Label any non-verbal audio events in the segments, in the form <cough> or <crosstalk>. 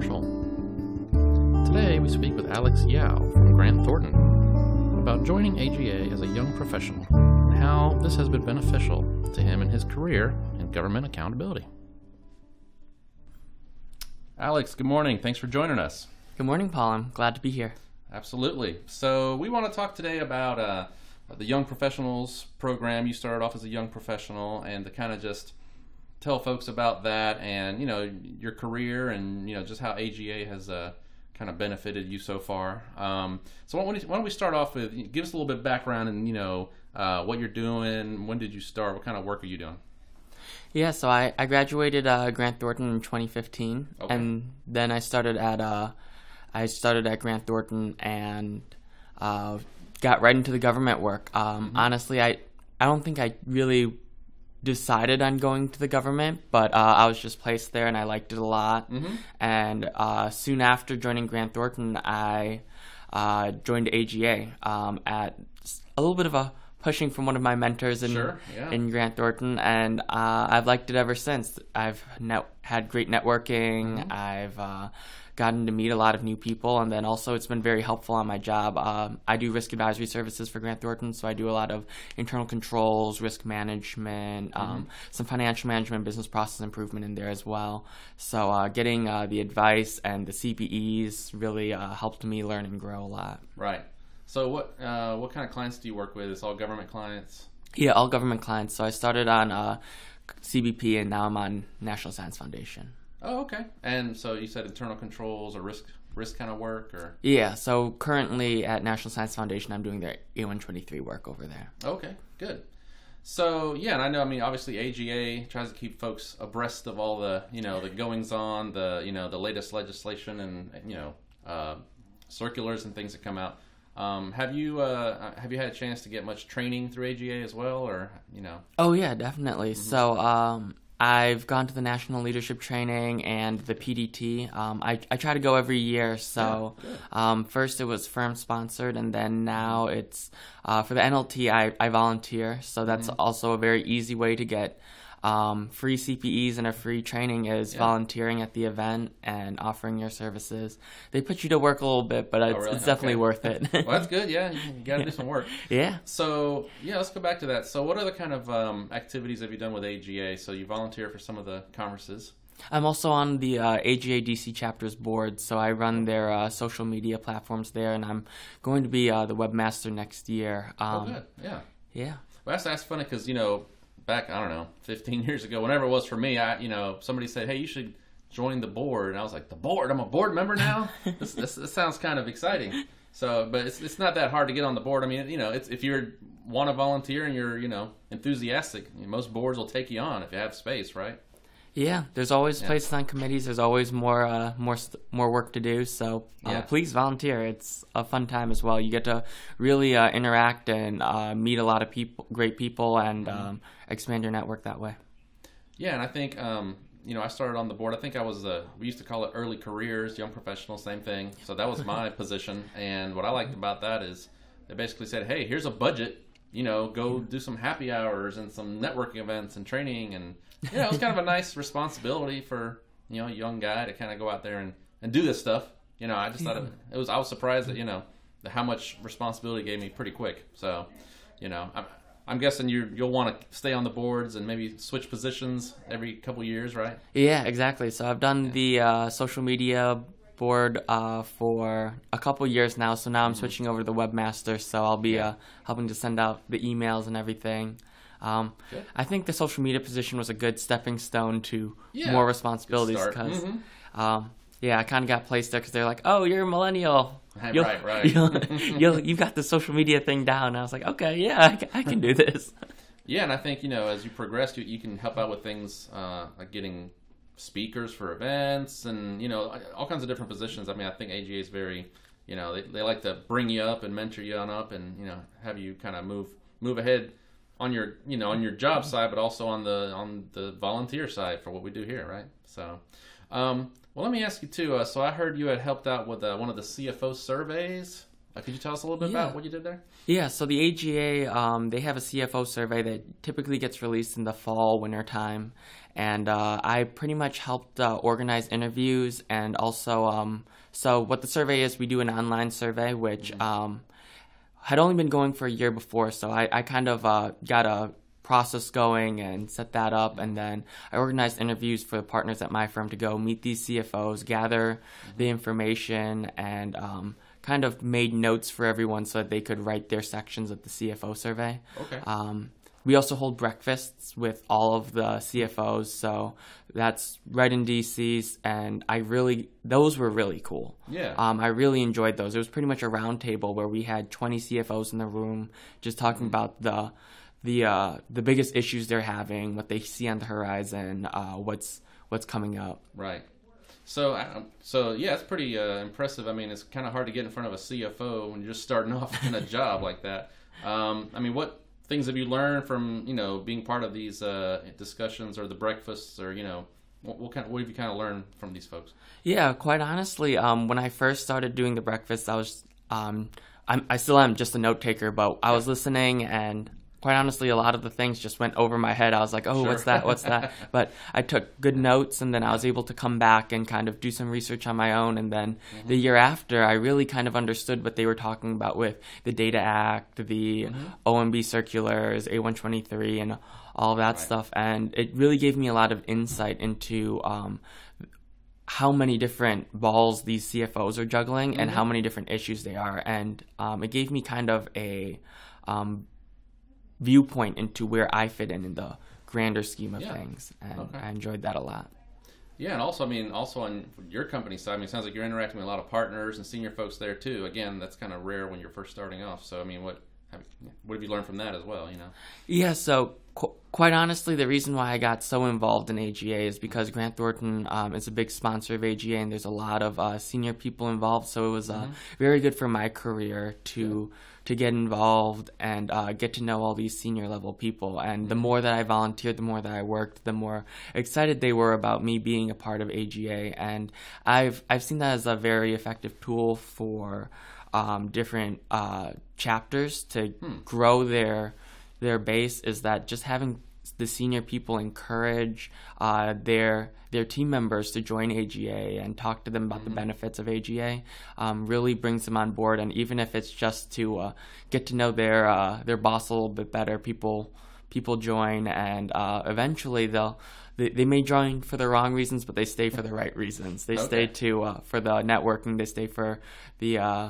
Marshall. Today we speak with Alex Yao from Grant Thornton about joining AGA as a young professional and how this has been beneficial to him in his career in government accountability. Alex, good morning. Thanks for joining us. Good morning, Paul. I'm glad to be here. Absolutely. So, we want to talk today about uh, the Young Professionals program. You started off as a young professional, and the kind of just tell folks about that and you know your career and you know just how AGA has uh, kind of benefited you so far. Um, so why don't, we, why don't, we, start off with give us a little bit of background and you know uh, what you're doing, when did you start, what kind of work are you doing? Yeah, so I, I graduated uh, Grant Thornton in 2015, okay. and then I started at uh, I started at Grant Thornton and uh, got right into the government work. Um, mm-hmm. Honestly, I I don't think I really decided on going to the government, but uh, I was just placed there and I liked it a lot. Mm-hmm. And uh, soon after joining Grant Thornton, I uh, joined AGA um, at a little bit of a pushing from one of my mentors in sure, yeah. in Grant Thornton, and uh, I've liked it ever since. I've net- had great networking. Mm-hmm. I've uh, gotten to meet a lot of new people, and then also it's been very helpful on my job. Um, I do risk advisory services for Grant Thornton, so I do a lot of internal controls, risk management, um, mm-hmm. some financial management, business process improvement in there as well. So uh, getting uh, the advice and the CPEs really uh, helped me learn and grow a lot. Right. So what uh, what kind of clients do you work with? It's all government clients. Yeah, all government clients. So I started on uh, CBP, and now I'm on National Science Foundation. Oh, okay. And so you said internal controls or risk risk kind of work or Yeah, so currently at National Science Foundation I'm doing their A123 work over there. Okay, good. So yeah, and I know I mean obviously AGA tries to keep folks abreast of all the, you know, the goings on, the, you know, the latest legislation and you know, uh, circulars and things that come out. Um, have you uh, have you had a chance to get much training through AGA as well, or you know? Oh yeah, definitely. Mm-hmm. So um, I've gone to the national leadership training and the PDT. Um, I, I try to go every year. So um, first it was firm sponsored, and then now it's uh, for the NLT. I, I volunteer, so that's mm-hmm. also a very easy way to get um, free CPEs and a free training is yeah. volunteering at the event and offering your services. They put you to work a little bit, but it's, oh, really? it's definitely okay. worth it. well, that's good. Yeah, you, got to do <laughs> some work. Yeah. So yeah, let's go back to that. So what other kind of um, activities have you done with AGA? So you volunteer for some of the conferences. I'm also on the uh, AGA DC chapters board, so I run their uh, social media platforms there, and I'm going to be uh, the webmaster next year. Oh, um, oh, good. Yeah. Yeah. Well, that's, that's funny because, you know, back I don't know 15 years ago, whenever it was for me, I you know somebody said, hey, you should join the board, and I was like, the board? I'm a board member now. <laughs> this, this, this sounds kind of exciting. So, but it's it's not that hard to get on the board. I mean, you know, it's if you're want to volunteer and you're you know enthusiastic, most boards will take you on if you have space, right? Yeah, there's always yeah. places on committees. There's always more uh, more more work to do. So uh, yeah. please volunteer. It's a fun time as well. You get to really uh, interact and uh, meet a lot of people, great people, and mm-hmm. um, expand your network that way. Yeah, and I think um, you know I started on the board. I think I was a we used to call it early careers, young professionals, same thing. So that was my <laughs> position. And what I liked about that is they basically said, hey, here's a budget you know, go do some happy hours and some networking events and training, and you know, it was kind of a nice responsibility for you know a young guy to kind of go out there and, and do this stuff. You know, I just thought it, it was. I was surprised that you know how much responsibility gave me pretty quick. So, you know, I'm, I'm guessing you you'll want to stay on the boards and maybe switch positions every couple years, right? Yeah, exactly. So I've done yeah. the uh, social media board uh, for a couple years now. So now I'm mm-hmm. switching over to the webmaster. So I'll be uh, helping to send out the emails and everything. Um, I think the social media position was a good stepping stone to yeah. more responsibilities because, mm-hmm. um, yeah, I kind of got placed there because they're like, "Oh, you're a millennial. <laughs> You'll, right, right. <laughs> You'll, you'll, you've got the social media thing down." And I was like, "Okay, yeah, I, I can do this." <laughs> yeah, and I think you know as you progress, you, you can help out with things uh, like getting speakers for events and you know all kinds of different positions. I mean, I think AGA is very, you know, they, they like to bring you up and mentor you on up and you know have you kind of move move ahead on your you know on your job side, but also on the on the volunteer side for what we do here, right? So, um, well, let me ask you too. Uh, so I heard you had helped out with uh, one of the CFO surveys. Uh, could you tell us a little bit Yeah. about what you did there? Yeah, so the AGA, um, they have a CFO survey that typically gets released in the fall, winter time. And uh, I pretty much helped uh, organize interviews and also, um, so what the survey is, we do an online survey, which um, had only been going for a year before. So I, I kind of uh, got a process going and set that up. And then I organized interviews for the partners at my firm to go meet these CFOs, gather the information, and um, kind of made notes for everyone so that they could write their sections of the CFO survey. Okay. Um, we also hold breakfasts with all of the CFOs, so that's right in DC's, and I really those were really cool. Yeah. Um, I really enjoyed those. It was pretty much a round table where we had 20 CFOs in the room, just talking about the the uh, the biggest issues they're having, what they see on the horizon, uh, what's what's coming up. Right. So, um, so yeah, it's pretty uh, impressive. I mean, it's kind of hard to get in front of a CFO when you're just starting <laughs> off in a job like that. Um, I mean, what things have you learned from you know being part of these uh, discussions or the breakfasts or you know what, what kind of, what have you kind of learned from these folks? Yeah, quite honestly, um, when I first started doing the breakfast, I was, um, I'm, I still am just a note taker, but I was listening and quite honestly, a lot of the things just went over my head. I was like, oh, Sure. what's that? What's that? But I took good notes and then I was able to come back and kind of do some research on my own. And then the year after, I really kind of understood what they were talking about with the Data Act, the OMB circulars, A123, and all that Right. stuff. And it really gave me a lot of insight into, um, how many different balls these CFOs are juggling and how many different issues they are. And um, it gave me kind of a um, viewpoint into where I fit in in the grander scheme of Yeah. things. And Okay. I enjoyed that a lot. Yeah, and also, I mean, also on your company side, I mean, it sounds like you're interacting with a lot of partners and senior folks there too. Again, that's kind of rare when you're first starting off. So, I mean, what have, what have you learned from that as well? You know. Yeah, so qu- quite honestly, the reason why I got so involved in AGA is because Grant Thornton um, is a big sponsor of AGA, and there's a lot of uh, senior people involved. So it was uh, very good for my career to to get involved and uh, get to know all these senior level people. And the more that I volunteered, the more that I worked, the more excited they were about me being a part of AGA. And I've I've seen that as a very effective tool for um, different uh, chapters to grow their their base is that just having the senior people encourage uh, their their team members to join AGA and talk to them about the benefits of AGA um, really brings them on board. And even if it's just to uh, get to know their uh, their boss a little bit better, people people join, and uh, eventually they'll. They, they may join for the wrong reasons, but they stay for the right reasons. They stay to uh, for the networking. They stay for the uh,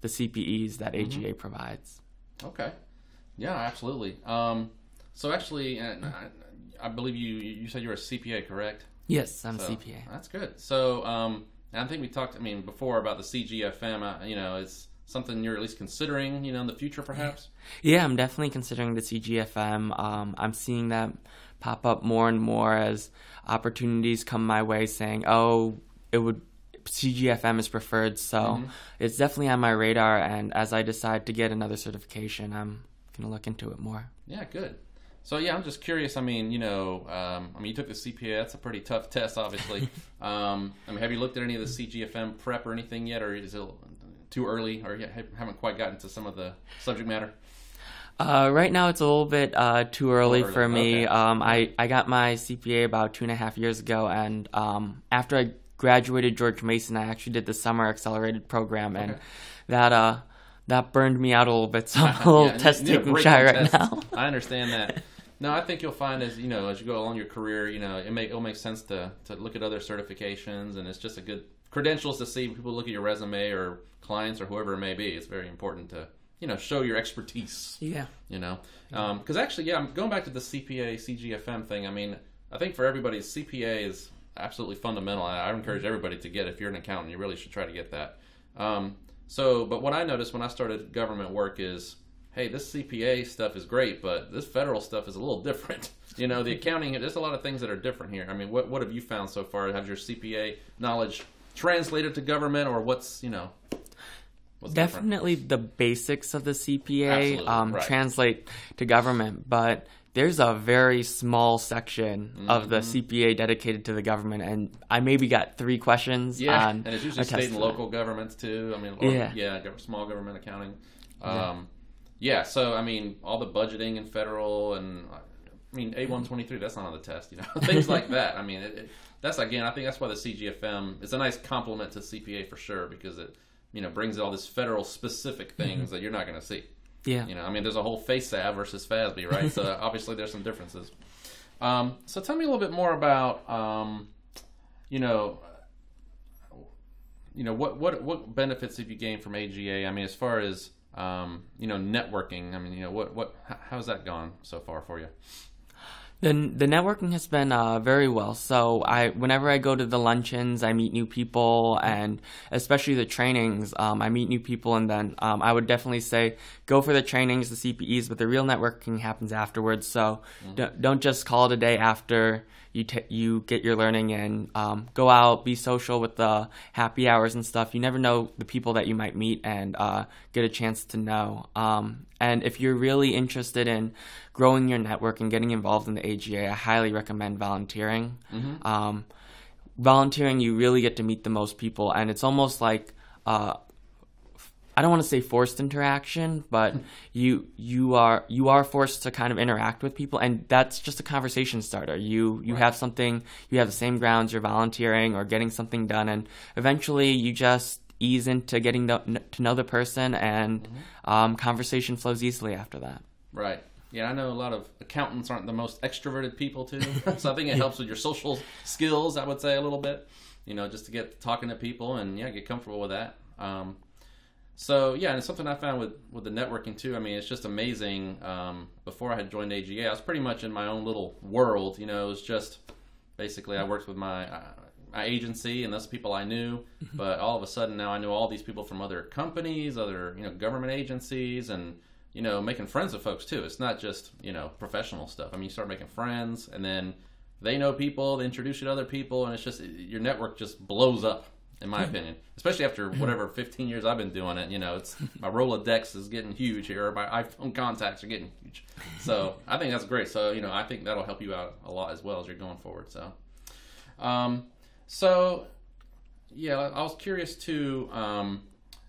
the CPEs that Mm-hmm. AGA provides. Okay. Yeah, absolutely. Um, so actually, and I, I believe you you said you're a CPA, correct? Yes, I'm So, CPA. That's good. So, um, I think we talked. I mean, before about the CGFM. Uh, you know, it's something you're at least considering. You know, in the future, perhaps. Yeah, I'm definitely considering the CGFM. Um, I'm seeing that pop up more and more as opportunities come my way saying, oh, it would. CGFM is preferred, so Mm-hmm. it's definitely on my radar. And as I decide to get another certification, I'm gonna look into it more. Yeah, good. So yeah, I'm just curious. I mean, you know, um, I mean, you took the CPA. That's a pretty tough test, obviously. <laughs> um, I mean, have you looked at any of the CGFM prep or anything yet, or is it too early, or haven't quite gotten to some of the subject matter? Uh, right now, it's a little bit uh, too early early, for me. okay. Um, I, I got my CPA about two and a half years ago, and um, after I graduated George Mason, I actually did the summer accelerated program, and Okay. that uh, that burned me out a little bit. So <laughs> I'm a little Yeah, test you need a taking shy right tests. now. I understand that. <laughs> No, I think you'll find as you know as you go along your career, you know, it may it'll make sense to to look at other certifications, and it's just a good credentials to see. People look at your resume or clients or whoever it may be. It's very important to you know show your expertise. yeah. You know, because actually, yeah, I'm going back to the CPA CGFM thing. I mean, I think for everybody, CPA is absolutely fundamental. I, I encourage everybody to get. If you're an accountant, you really should try to get that. Um, so, but what I noticed when I started government work is, hey, this CPA stuff is great, but this federal stuff is a little different. <laughs> You know, the <laughs> accounting. There's a lot of things that are different here. I mean, what what have you found so far? Have your CPA knowledge translated to government, or what's you know? What's different? Definitely the basics of the CPA um, right. translate to government, but there's a very small section mm-hmm. of the mm-hmm. CPA dedicated to the government, and I maybe got three questions. Yeah, and it's usually state and local governments too. I mean, or, yeah, yeah, small government accounting. Um, yeah. Yeah. so I mean, all the budgeting and federal and I mean, A one twenty three. That's not on the test, you know, <laughs> things like that. I mean, it, it, that's again. I think that's why the CGFM is a nice complement to CPA for sure because it you know brings all this federal specific things mm-hmm. that you're not going to see. Yeah. You know, I mean, there's a whole FASAB versus FASB, right? so <laughs> obviously there's some differences. Um, so tell me a little bit more about, um, you know, you know what what what benefits have you gained from AGA? I mean, as far as um, you know, networking. I mean, you know, what what how's that gone so far for you? The the networking has been uh, very well. So I whenever I go to the luncheons, I meet new people, and especially the trainings, um, I meet new people. And then um, I would definitely say go for the trainings, the CPEs, but the real networking happens afterwards. So mm-hmm. don't, don't just call it a day after you t- you get your learning and um, go out, be social with the happy hours and stuff. You never know the people that you might meet and uh, get a chance to know. Um, and if you're really interested in growing your network and getting involved in the AGA, I highly recommend volunteering. Mm-hmm. Um, volunteering, you really get to meet the most people, and it's almost like uh, I don't want to say forced interaction, but you you are you are forced to kind of interact with people, and that's just a conversation starter. You you right. have something, you have the same grounds. You're volunteering or getting something done, and eventually you just ease into getting to, to know the person, and mm-hmm. um, conversation flows easily after that. Right. Yeah, I know a lot of accountants aren't the most extroverted people too, <laughs> so I think it helps with your social skills. I would say a little bit, you know, just to get talking to people and yeah, get comfortable with that. Um, so yeah, and it's something I found with with the networking too. I mean, it's just amazing. Um, before I had joined AGA, I was pretty much in my own little world. You know, it was just basically I worked with my uh, my agency and those people I knew. Mm-hmm. but all of a sudden now I know all these people from other companies, other you know government agencies, and you know making friends with folks too. It's not just you know professional stuff. I mean, you start making friends, and then they know people, they introduce you to other people, and it's just your network just blows up in my opinion. Especially after whatever 15 years I've been doing it, you know, it's my Rolodex is getting huge here. My iPhone contacts are getting huge. So <laughs> I think that's great. So you know, I think that'll help you out a lot as well as you're going forward. So, um, so yeah, I was curious to, Um,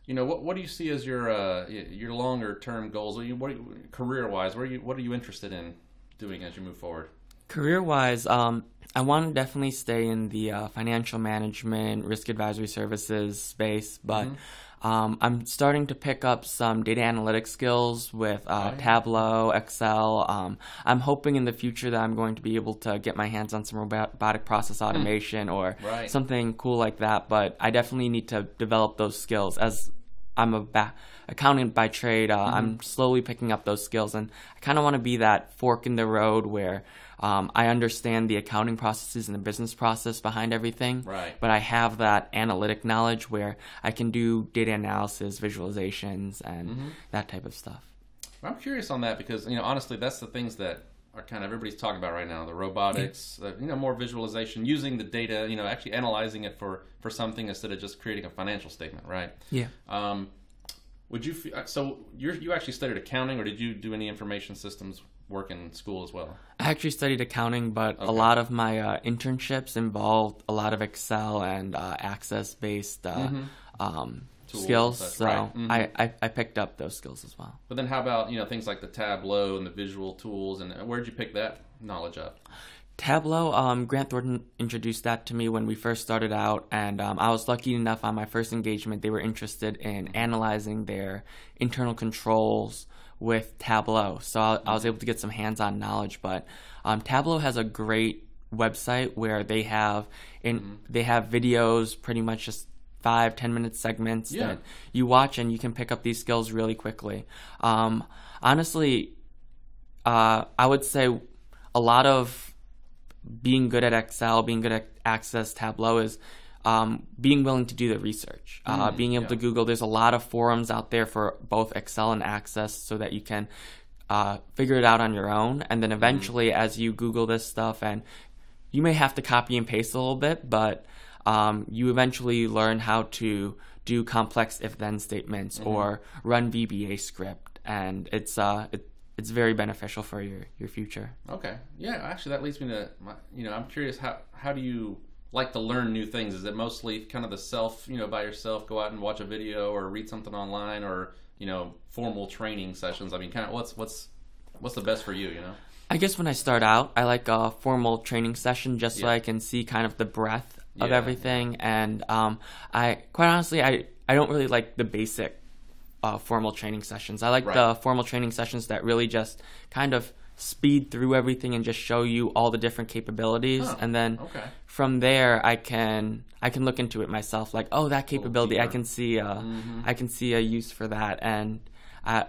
you know, what what do you see as your uh, your longer term goals? What, what career wise? What are you what are you interested in doing as you move forward? Career wise, um, I want to definitely stay in the uh, financial management, risk advisory services space, but mm-hmm. um, I'm starting to pick up some data analytics skills with uh, oh, Tableau, Excel. Um, I'm hoping in the future that I'm going to be able to get my hands on some robotic process hmm. automation mm. or right. something cool like that. But I definitely need to develop those skills as I'm a ba- accountant by trade. Uh, mm-hmm. I'm slowly picking up those skills, and I kind of want to be that fork in the road where um, I understand the accounting processes and the business process behind everything. Right. But I have that analytic knowledge where I can do data analysis, visualizations, and mm-hmm. that type of stuff. I'm curious on that because you know honestly, that's the things that are kind of everybody's talking about right now the robotics uh, you know more visualization using the data you know actually analyzing it for for something instead of just creating a financial statement right yeah um, would you so you you actually studied accounting or did you do any information systems work in school as well? I actually studied accounting, but okay. a lot of my uh, internships involved a lot of Excel and uh, Access based uh, mm-hmm. um, skills. So right. mm-hmm. I, I, I, picked up those skills as well. But then how about you know things like the Tableau and the visual tools, and where did you pick that knowledge up? Tableau, um, Grant Thornton introduced that to me when we first started out, and um, I was lucky enough on my first engagement. They were interested in analyzing their internal controls with Tableau. So I, I was able to get some hands on knowledge. But um, Tableau has a great website where they have in mm-hmm. they have videos pretty much just five ten minute segments yeah. that you watch and you can pick up these skills really quickly um, honestly uh, i would say a lot of being good at excel being good at access tableau is um, being willing to do the research, uh, mm, being able yeah. to Google. There's a lot of forums out there for both Excel and Access so that you can uh, figure it out on your own. And then mm-hmm. eventually, mm. as you Google this stuff, and you may have to copy and paste a little bit, but um, you eventually learn how to do complex if then statements mm-hmm. or run VBA script. And it's uh, it, it's very beneficial for your your future. Okay, yeah. Actually, that leads me to my, you know I'm curious how how do you like to learn new things? Is it mostly kind of the self you know by yourself go out and watch a video or read something online or you know formal training sessions? I mean, kind of what's what's what's the best for you? You know. I guess when I start out, I like a formal training session just so Yeah. I can see kind of the breadth of Yeah. everything. And um, I, quite honestly, I, I don't really like the basic uh, formal training sessions. I like Right. the formal training sessions that really just kind of speed through everything and just show you all the different capabilities. Oh, and then okay. from there, I can I can look into it myself. Like, oh, that capability, I can see a, Mm-hmm. I can see a use for that, and I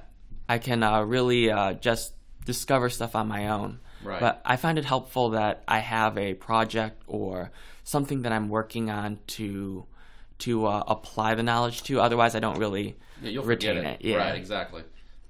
I can uh, really uh, just discover stuff on my own. Right. But I find it helpful that I have a project or something that I'm working on to to uh, apply the knowledge to. Otherwise, I don't really Yeah, retain forget it. Yeah. Right, exactly.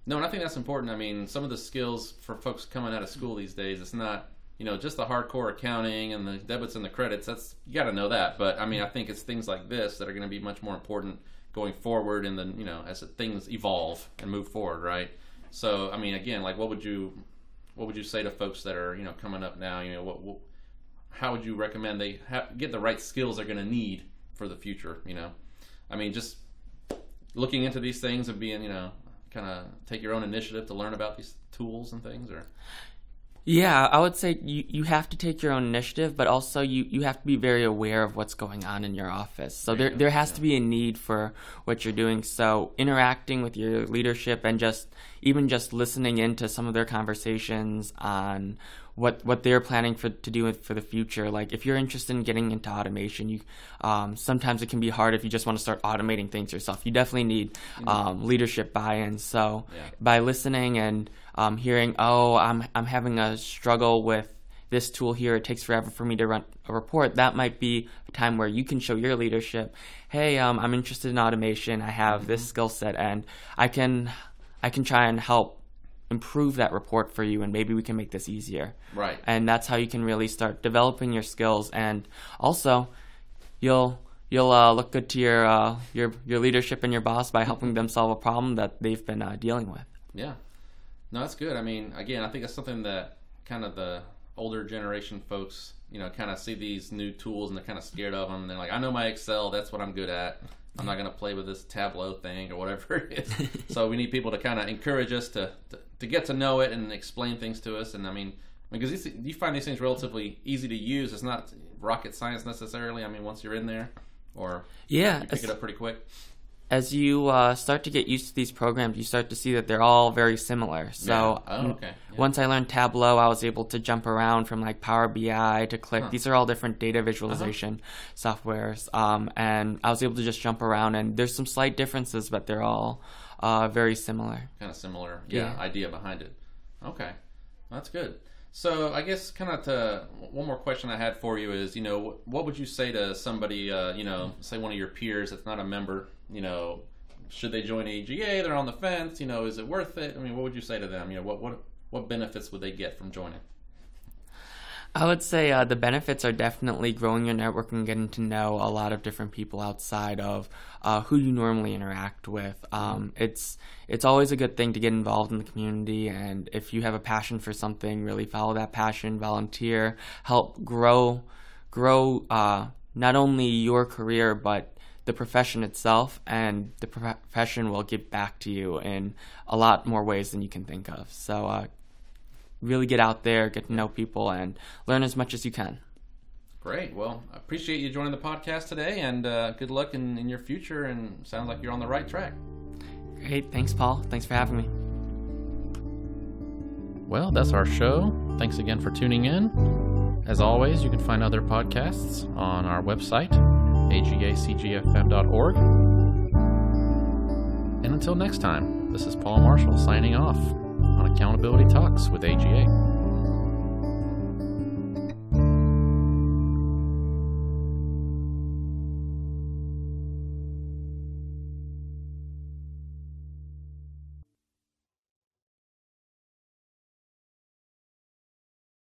No, and I think that's important. I mean, some of the skills for folks coming out of school these days, it's not, you know, just the hardcore accounting and the debits and the credits. That's you got to know that. But I mean, I think it's things like this that are going to be much more important going forward And then you know, as things evolve and move forward, right? So, I mean, again, like what would you what would you say to folks that are, you know, coming up now, you know, what, what how would you recommend they ha- get the right skills they're going to need for the future, you know? I mean, just looking into these things and being, you know, kind of take your own initiative to learn about these tools and things, or Yeah, I would say you, you have to take your own initiative, but also you, you have to be very aware of what's going on in your office. So There there, there has to be a need for what you're doing. So interacting with your leadership and just even just listening into some of their conversations on what what they're planning for to do for the future. Like if you're interested in getting into automation, you um, sometimes it can be hard if you just want to start automating things yourself. You definitely need um, leadership buy-in. So Yeah. by listening and um, hearing, oh, I'm I'm having a struggle with this tool here. It takes forever for me to run a report. That might be a time where you can show your leadership. Hey, um, I'm interested in automation. I have this skill set, and I can I can try and help improve that report for you, and maybe we can make this easier. right? And that's how you can really start developing your skills, and also you'll you'll uh, look good to your uh, your your leadership and your boss by helping them solve a problem that they've been uh, dealing with. Yeah. No, that's good. I mean, again, I think that's something that kind of the older generation folks, you know, kind of see these new tools and they're kind of scared of them. And they're like, I know my Excel, that's what I'm good at. I'm not going to play with this Tableau thing or whatever it is. <laughs> so we need people to kind of encourage us to, to, to get to know it and explain things to us. And I mean, because these, you find these things relatively easy to use. It's not rocket science necessarily. I mean, once you're in there, or Yeah, you pick it up pretty quick. As you uh, start to get used to these programs, you start to see that they're all very similar. So Yeah. Oh, okay. Yeah. once I learned Tableau, I was able to jump around from like Power BI to Qlik. These are all different data visualization softwares, um, and I was able to just jump around. And there's some slight differences, but they're all uh, very similar. kind of similar yeah, Yeah. idea behind it okay that's good so i guess kind of to one more question i had for you is you know what would you say to somebody uh, you know say one of your peers that's not a member you know should they join AGA they're on the fence you know is it worth it? I mean what would you say to them? You know what what what benefits would they get from joining? I would say uh, the benefits are definitely growing your network and getting to know a lot of different people outside of uh, who you normally interact with. Um, it's it's always a good thing to get involved in the community, and if you have a passion for something, really follow that passion, volunteer, help grow grow uh, not only your career but the profession itself, and the prof- profession will give back to you in a lot more ways than you can think of. So. Uh, really get out there, get to know people, and learn as much as you can. great well i appreciate you joining the podcast today and uh, good luck in, in your future and sounds like you're on the right track Great. Thanks, Paul. Thanks for having me. Well, that's our show. Thanks again for tuning in. As always, you can find other podcasts on our website, agacgfm.org. And until next time, this is Paul Marshall signing off on Accountability Talks with AGA.